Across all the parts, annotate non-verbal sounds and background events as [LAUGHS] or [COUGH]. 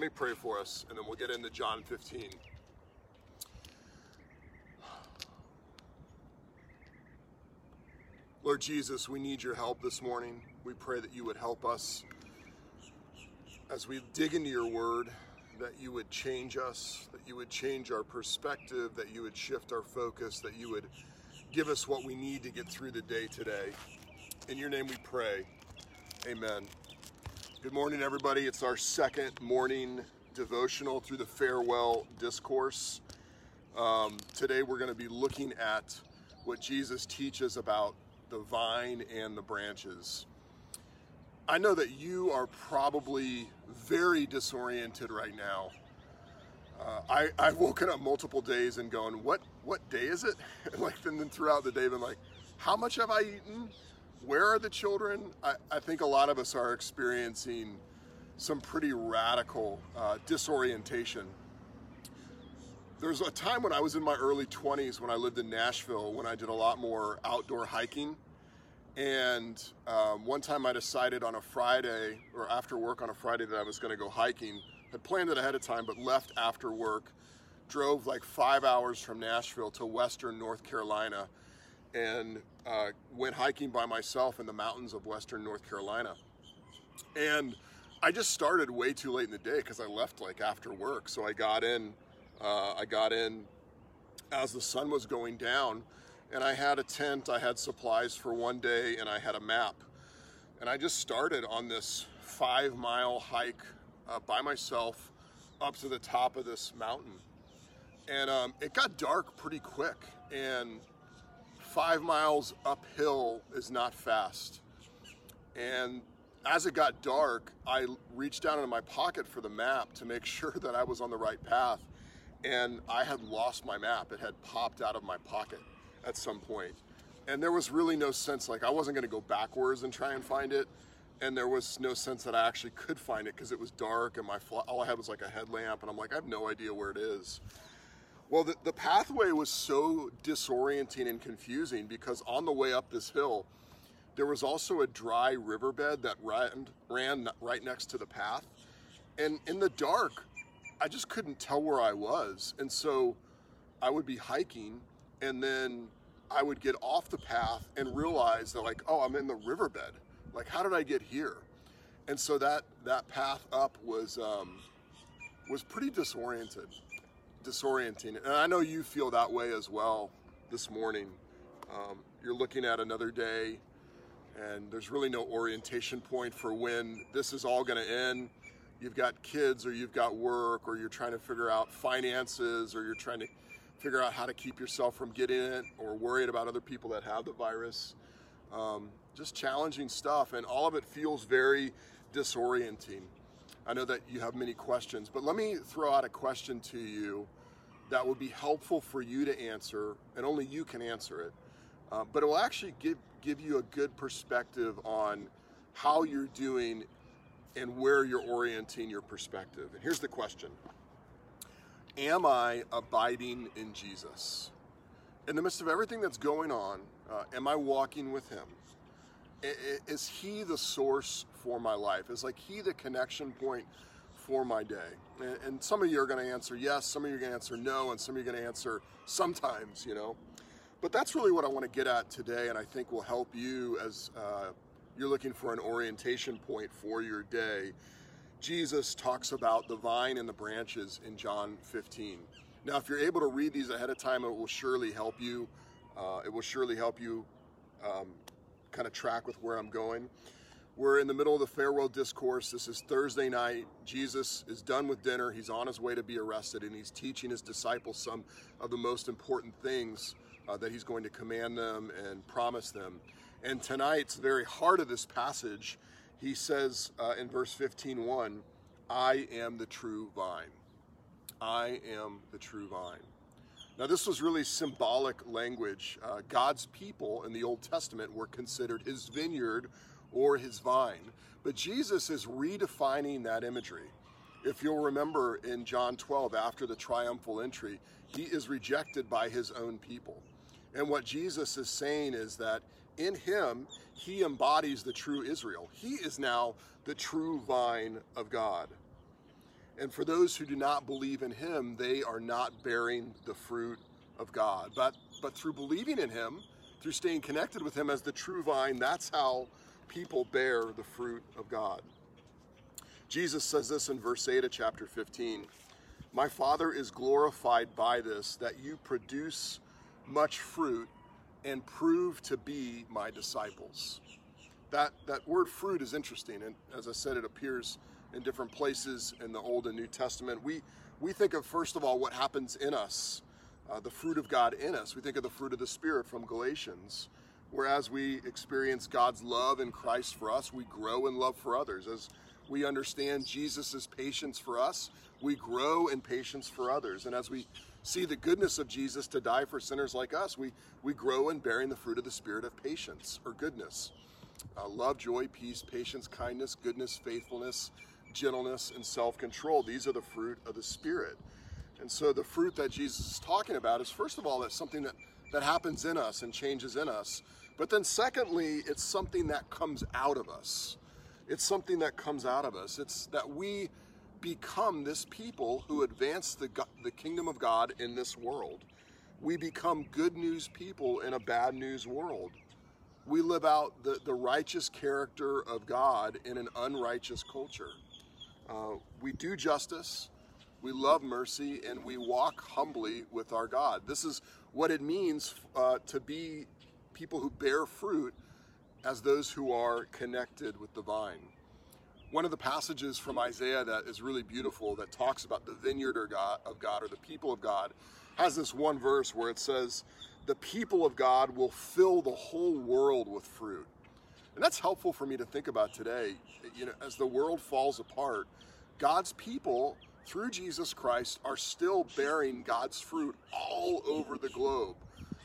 Let me pray for us, and then we'll get into John 15. Lord Jesus, we need your help this morning. We pray that you would help us as we dig into your word, that you would change us, that you would change our perspective, that you would shift our focus, that you would give us what we need to get through the day today. In your name we pray. Amen. Good morning, everybody. It's our second morning devotional through the farewell discourse. Um, today we're going to be looking at what Jesus teaches about the vine and the branches. I know that you are probably very disoriented right now. Uh, I, I've woken up multiple days and going, what, what day is it? [LAUGHS] like, and then throughout the day, been like, how much have I eaten? Where are the children? I, I think a lot of us are experiencing some pretty radical uh, disorientation. There's a time when I was in my early 20s when I lived in Nashville when I did a lot more outdoor hiking and um, one time I decided on a Friday or after work on a Friday that I was going to go hiking. Had planned it ahead of time, but left after work. Drove like five hours from Nashville to western North Carolina and uh, went hiking by myself in the mountains of western North Carolina. And I just started way too late in the day because I left like after work. So I got in, uh, I got in as the sun was going down and I had a tent, I had supplies for one day, and I had a map. And I just started on this five mile hike uh, by myself up to the top of this mountain. And um, it got dark pretty quick, and five miles uphill is not fast. And as it got dark, I reached down into my pocket for the map to make [LAUGHS] sure that I was on the right path. And I had lost my map. It had popped out of my pocket at some point. And there was really no sense, like, I wasn't going to go backwards and try and find it. And there was no sense that I actually could find it because it was dark and my all I had was like a headlamp. And I'm like, I have no idea where it is. Well, the, the pathway was so disorienting and confusing because on the way up this hill, there was also a dry riverbed that ran, ran right next to the path. And in the dark, I just couldn't tell where I was. And so I would be hiking and then I would get off the path and realize that like, oh, I'm in the riverbed. Like, how did I get here? And so that that path up was um, was pretty disoriented, disorienting. And I know you feel that way as well this morning. Um, you're looking at another day, and there's really no orientation point for when this is all going to end. You've got kids, or you've got work, or you're trying to figure out finances, or you're trying to figure out how to keep yourself from getting it or worried about other people that have the virus. Um, just challenging stuff, and all of it feels very disorienting. I know that you have many questions, but let me throw out a question to you that would be helpful for you to answer, and only you can answer it. Uh, but it will actually give, give you a good perspective on how you're doing and where you're orienting your perspective. And here's the question Am I abiding in Jesus? In the midst of everything that's going on, uh, am I walking with Him? Is He the source for my life? Is like He the connection point for my day? And some of you are going to answer yes, some of you are going to answer no, and some of you are going to answer sometimes, you know. But that's really what I want to get at today, and I think will help you as uh, you're looking for an orientation point for your day Jesus talks about the vine and the branches in John 15. Now, if you're able to read these ahead of time, it will surely help you. Uh, it will surely help you um, kind of track with where I'm going. We're in the middle of the farewell discourse. This is Thursday night. Jesus is done with dinner. He's on his way to be arrested, and he's teaching his disciples some of the most important things uh, that he's going to command them and promise them. And tonight's very heart of this passage he says uh, in verse 15, 1, I am the true vine. I am the true vine. Now, this was really symbolic language. Uh, God's people in the Old Testament were considered his vineyard or his vine. But Jesus is redefining that imagery. If you'll remember in John 12, after the triumphal entry, he is rejected by his own people. And what Jesus is saying is that in him, he embodies the true Israel. He is now the true vine of God. And for those who do not believe in him, they are not bearing the fruit of God. But, but through believing in him, through staying connected with him as the true vine, that's how people bear the fruit of God. Jesus says this in verse 8 of chapter 15 My Father is glorified by this, that you produce much fruit and prove to be my disciples. That, that word fruit is interesting, and as I said, it appears in different places in the Old and New Testament. We, we think of, first of all, what happens in us, uh, the fruit of God in us. We think of the fruit of the Spirit from Galatians. Whereas we experience God's love in Christ for us, we grow in love for others. As we understand Jesus' patience for us, we grow in patience for others. And as we see the goodness of Jesus to die for sinners like us, we, we grow in bearing the fruit of the Spirit of patience or goodness. Uh, love, joy, peace, patience, kindness, goodness, faithfulness, gentleness, and self control. These are the fruit of the Spirit. And so the fruit that Jesus is talking about is, first of all, that's something that, that happens in us and changes in us. But then, secondly, it's something that comes out of us. It's something that comes out of us. It's that we become this people who advance the, the kingdom of God in this world. We become good news people in a bad news world. We live out the, the righteous character of God in an unrighteous culture. Uh, we do justice, we love mercy, and we walk humbly with our God. This is what it means uh, to be people who bear fruit as those who are connected with the vine. One of the passages from Isaiah that is really beautiful that talks about the vineyard of God or the people of God has this one verse where it says, The people of God will fill the whole world with fruit. And that's helpful for me to think about today. You know, as the world falls apart, God's people, through Jesus Christ, are still bearing God's fruit all over the globe.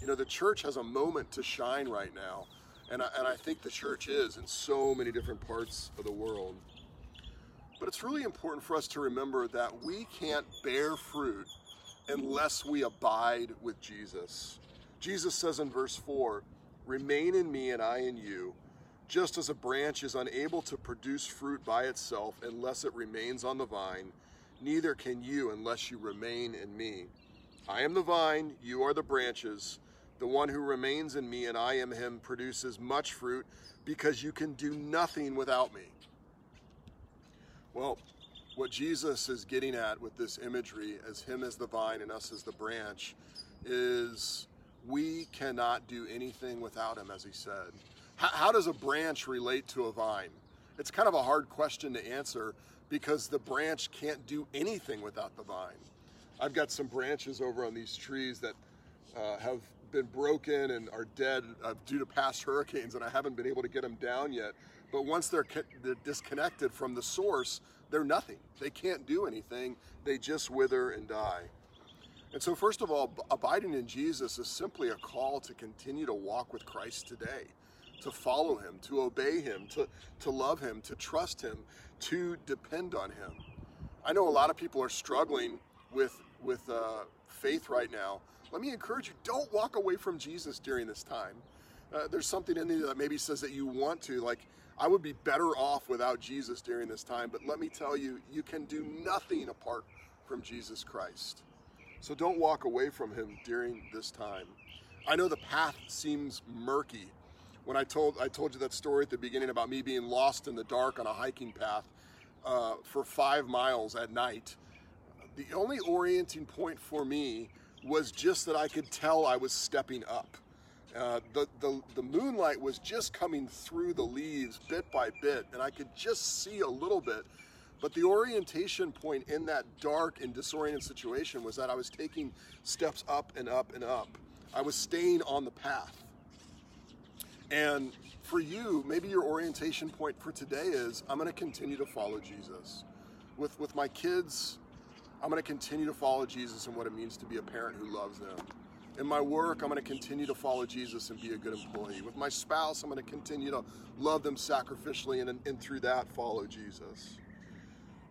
You know, the church has a moment to shine right now. And I, and I think the church is in so many different parts of the world. But it's really important for us to remember that we can't bear fruit unless we abide with Jesus. Jesus says in verse 4 Remain in me and I in you, just as a branch is unable to produce fruit by itself unless it remains on the vine, neither can you unless you remain in me. I am the vine, you are the branches. The one who remains in me and I am him produces much fruit because you can do nothing without me. Well, what Jesus is getting at with this imagery, as him as the vine and us as the branch, is we cannot do anything without him, as he said. How, how does a branch relate to a vine? It's kind of a hard question to answer because the branch can't do anything without the vine. I've got some branches over on these trees that uh, have been broken and are dead uh, due to past [LAUGHS] hurricanes, and I haven't been able to get them down yet. But once they're, they're disconnected from the source, they're nothing. They can't do anything. They just wither and die. And so, first of all, abiding in Jesus is simply a call to continue to walk with Christ today, to follow him, to obey him, to, to love him, to trust him, to depend on him. I know a lot of people are struggling with, with uh, faith right now let me encourage you don't walk away from Jesus during this time. Uh, there's something in you that maybe says that you want to, like, I would be better off without Jesus during this time, but let me tell you, you can do nothing apart from Jesus Christ. So don't walk away from him during this time. I know the path seems murky. When I told I told you that story at the beginning about me being lost in the dark on a hiking path uh, for five miles at night, the only orienting point for me was just that I could tell I was stepping up. Uh, the, the, the moonlight was just coming through the leaves bit by bit, and I could just see a little bit. But the orientation point in that dark and disoriented situation was that I was taking steps up and up and up. I was staying on the path. And for you, maybe your orientation point for today is I'm going to continue to follow Jesus. With, with my kids, I'm going to continue to follow Jesus and what it means to be a parent who loves them. In my work, I'm going to continue to follow Jesus and be a good employee. With my spouse, I'm going to continue to love them sacrificially and, and through that follow Jesus.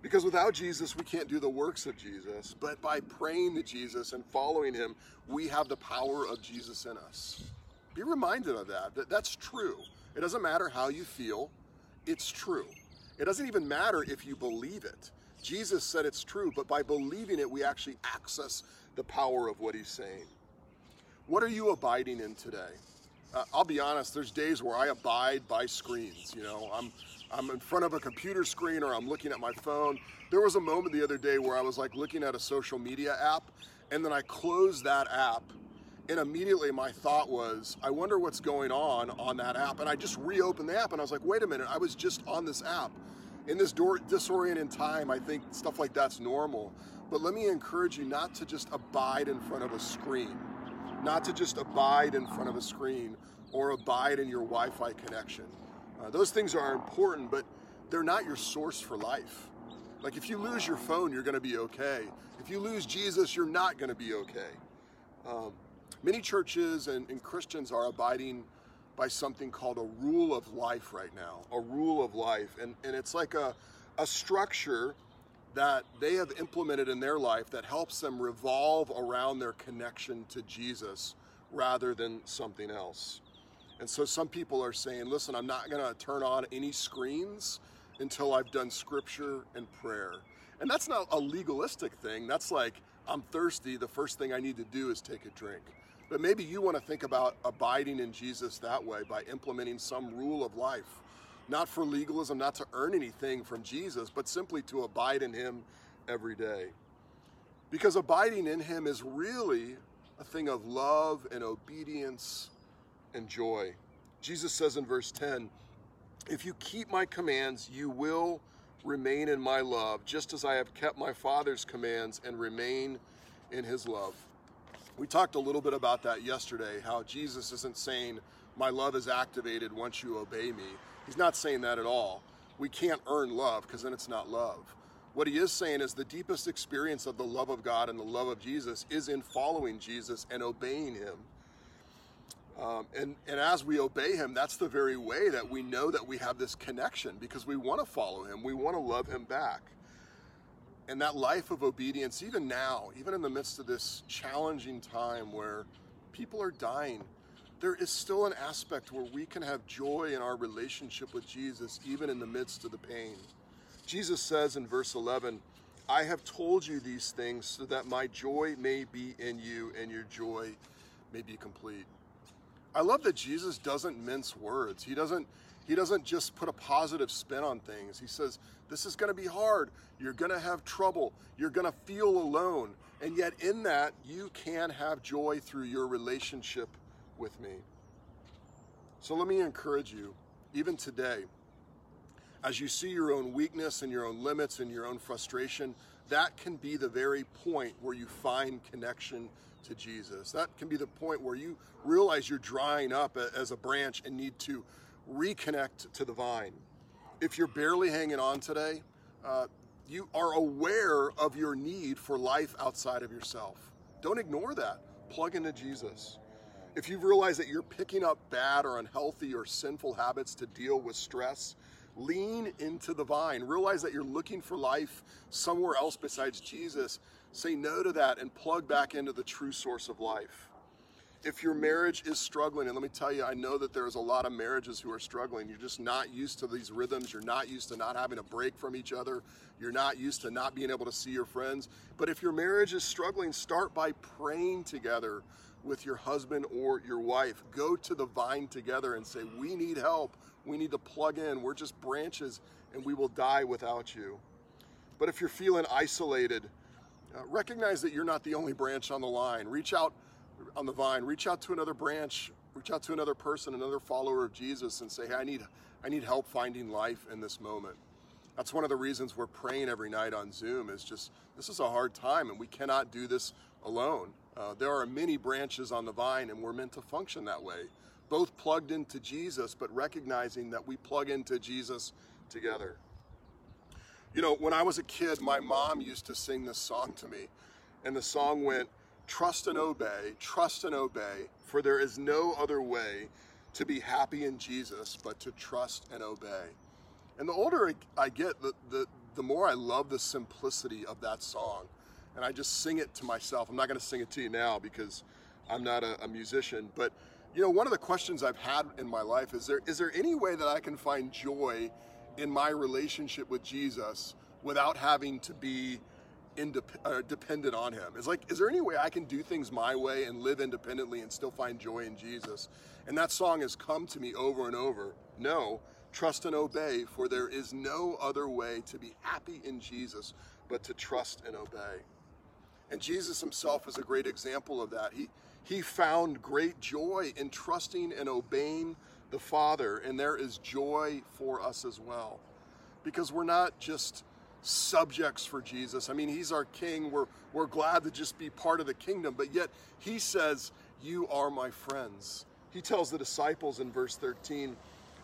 Because without Jesus, we can't do the works of Jesus. But by praying to Jesus and following him, we have the power of Jesus in us. Be reminded of that, that that's true. It doesn't matter how you feel, it's true. It doesn't even matter if you believe it. Jesus said it's true, but by believing it, we actually access the power of what he's saying. What are you abiding in today? Uh, I'll be honest, there's days where I abide by screens. You know, I'm I'm in front of a computer screen or I'm looking at my phone. There was a moment the other day where I was like looking at a social media app and then I closed that app and immediately my thought was, I wonder what's going on on that app. And I just reopened the app and I was like, wait a minute, I was just on this app. In this door, disoriented time, I think stuff like that's normal. But let me encourage you not to just abide in front of a screen, not to just abide in front of a screen or abide in your Wi Fi connection. Uh, those things are important, but they're not your source for life. Like if you lose your phone, you're going to be okay. If you lose Jesus, you're not going to be okay. Um, many churches and, and Christians are abiding by something called a rule of life right now, a rule of life. And, and it's like a, a structure that they have implemented in their life that helps them revolve around their connection to Jesus rather than something else. And so some people are saying, listen, I'm not going to turn on any screens until I've done scripture and prayer. And that's not a legalistic thing. That's like, I'm thirsty. The first thing I need to do is take a drink. But maybe you want to think about abiding in Jesus that way by implementing some rule of life. Not for legalism, not to earn anything from Jesus, but simply to abide in Him every day. Because abiding in Him is really a thing of love and obedience and joy. Jesus says in verse 10 If you keep my commands, you will remain in my love, just as I have kept my Father's commands and remain in his love. We talked a little bit about that yesterday, how Jesus isn't saying, My love is activated once you obey me. He's not saying that at all. We can't earn love because then it's not love. What he is saying is the deepest experience of the love of God and the love of Jesus is in following Jesus and obeying him. Um, and, and as we obey him, that's the very way that we know that we have this connection because we want to follow him. We want to love him back. And that life of obedience, even now, even in the midst of this challenging time where people are dying, there is still an aspect where we can have joy in our relationship with Jesus, even in the midst of the pain. Jesus says in verse 11, I have told you these things so that my joy may be in you and your joy may be complete. I love that Jesus doesn't mince words. He doesn't he doesn't just put a positive spin on things. He says, This is going to be hard. You're going to have trouble. You're going to feel alone. And yet, in that, you can have joy through your relationship with me. So, let me encourage you, even today, as you see your own weakness and your own limits and your own frustration, that can be the very point where you find connection to Jesus. That can be the point where you realize you're drying up as a branch and need to reconnect to the vine. If you're barely hanging on today, uh, you are aware of your need for life outside of yourself. Don't ignore that. Plug into Jesus. If you realize that you're picking up bad or unhealthy or sinful habits to deal with stress, lean into the vine. Realize that you're looking for life somewhere else besides Jesus Say no to that and plug back into the true source of life. If your marriage is struggling, and let me tell you, I know that there's a lot of marriages who are struggling. You're just not used to these rhythms. You're not used to not having a break from each other. You're not used to not being able to see your friends. But if your marriage is struggling, start by praying together with your husband or your wife. Go to the vine together and say, We need help. We need to plug in. We're just branches and we will die without you. But if you're feeling isolated, uh, recognize that you're not the only branch on the line. Reach out on the vine, reach out to another branch, reach out to another person, another follower of Jesus, and say, hey, I need, I need help finding life in this moment. That's one of the reasons we're praying every night on Zoom is just, this is a hard time and we cannot do this alone. Uh, there are many branches on the vine and we're meant to function that way, both plugged into Jesus, but recognizing that we plug into Jesus together. You know, when I was a kid, my mom used to sing this song to me, and the song went, Trust and obey, trust and obey, for there is no other way to be happy in Jesus but to trust and obey. And the older I get, the, the, the more I love the simplicity of that song. And I just sing it to myself. I'm not going to sing it to you now because I'm not a, a musician. But, you know, one of the questions I've had in my life is there, is there any way that I can find joy in my relationship with Jesus without having to be indep- uh, dependent on Him. It's like, is there any way I can do things my way and live independently and still find joy in Jesus? And that song has come to me over and over. No, trust and obey, for there is no other way to be happy in Jesus but to trust and obey. And Jesus himself is a great example of that. He, he found great joy in trusting and obeying the Father, and there is joy for us as well. Because we're not just subjects for Jesus. I mean, He's our King. We're, we're glad to just be part of the kingdom, but yet He says, You are my friends. He tells the disciples in verse 13,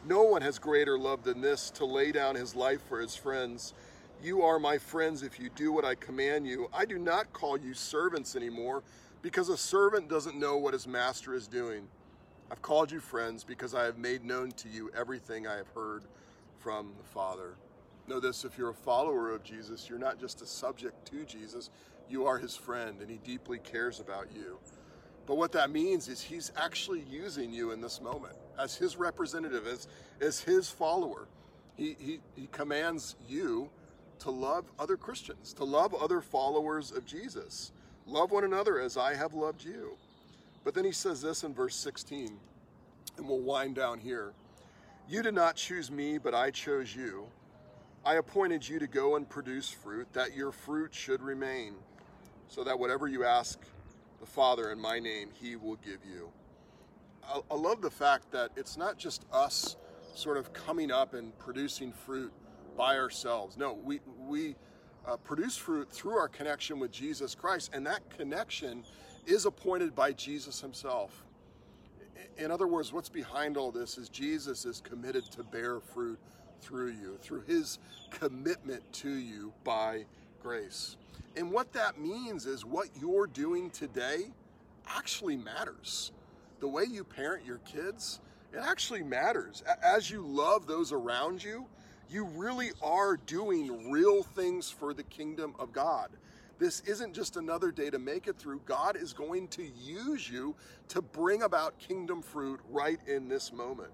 No one has greater love than this to lay down his life for his friends. You are my friends if you do what I command you. I do not call you servants anymore because a servant doesn't know what his master is doing. I've called you friends because I have made known to you everything I have heard from the Father. Know this if you're a follower of Jesus, you're not just a subject to Jesus, you are his friend and he deeply cares about you. But what that means is he's actually using you in this moment as his representative, as, as his follower. He, he, he commands you to love other Christians, to love other followers of Jesus. Love one another as I have loved you. But then he says this in verse 16, and we'll wind down here. You did not choose me, but I chose you. I appointed you to go and produce fruit, that your fruit should remain, so that whatever you ask the Father in my name, he will give you. I, love the fact that it's not just us sort of coming up and producing fruit by ourselves. No, we, we uh, produce fruit through our connection with Jesus Christ, and that connection is appointed by Jesus himself. In other words, what's behind all this is Jesus is committed to bear fruit through you, through his commitment to you by grace. And what that means is what you're doing today actually matters. The way you parent your kids, it actually matters. As you love those around you, you really are doing real things for the kingdom of God. This isn't just another day to make it through. God is going to use you to bring about kingdom fruit right in this moment.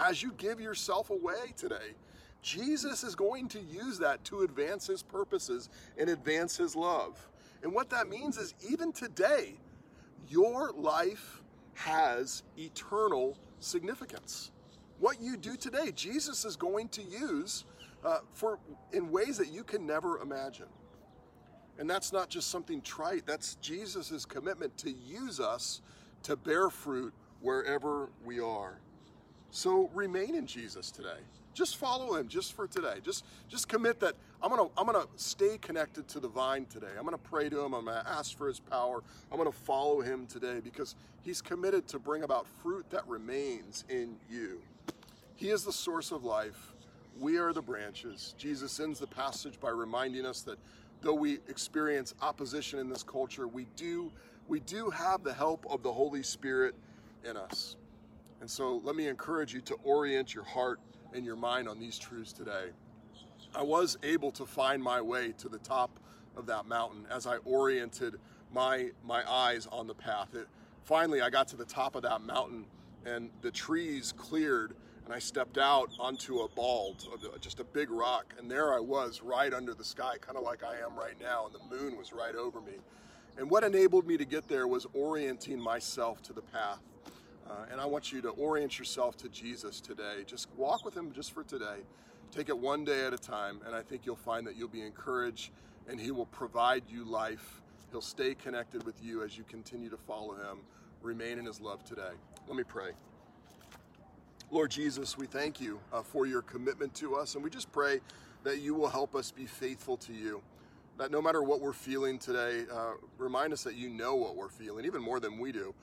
As you give yourself away today, Jesus is going to use that to advance his purposes and advance his love. And what that means is even today, your life has eternal significance. What you do today, Jesus is going to use uh, for in ways that you can never imagine. And that's not just something trite, that's Jesus' commitment to use us to bear fruit wherever we are. So remain in Jesus today. Just follow him just for today. Just just commit that I'm gonna I'm gonna stay connected to the vine today. I'm gonna pray to him. I'm gonna ask for his power. I'm gonna follow him today because he's committed to bring about fruit that remains in you. He is the source of life. We are the branches. Jesus ends the passage by reminding us that though we experience opposition in this culture, we do we do have the help of the Holy Spirit in us. And so let me encourage you to orient your heart and your mind on these truths today. I was able to find my way to the top of that mountain as I oriented my my eyes on the path. It, finally, I got to the top of that mountain, and the trees cleared, and I stepped out onto a bald, just a big rock, and there I was, right under the sky, kind of like I am right now, and the moon was right over me. And what enabled me to get there was orienting myself to the path. Uh, and I want you to orient yourself to Jesus today. Just walk with Him just for today. Take it one day at a time, and I think you'll find that you'll be encouraged and He will provide you life. He'll stay connected with you as you continue to follow Him. Remain in His love today. Let me pray. Lord Jesus, we thank you uh, for your commitment to us, and we just pray that you will help us be faithful to you. That no matter what we're feeling today, uh, remind us that you know what we're feeling, even more than we do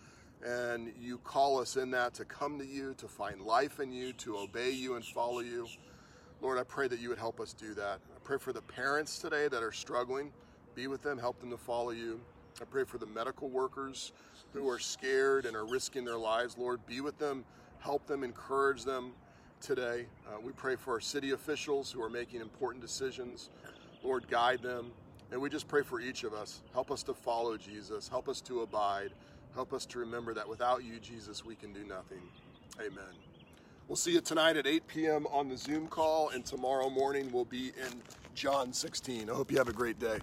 and you call us in that to come to you, to find life in you, to obey you and follow you. Lord, I pray that you would help us do that. I pray for the parents today that are struggling. Be with them, help them to follow you. I pray for the medical workers who are scared and are risking their lives. Lord, be with them, help them, encourage them today. Uh, we pray for our city officials who are making important decisions. Lord, guide them. And we just pray for each of us. Help us to follow Jesus. Help us to abide. Help us to remember that without you, Jesus, we can do nothing. Amen. We'll see you tonight at 8 p.m. on the Zoom call, and tomorrow morning we'll be in John 16. I hope you have a great day.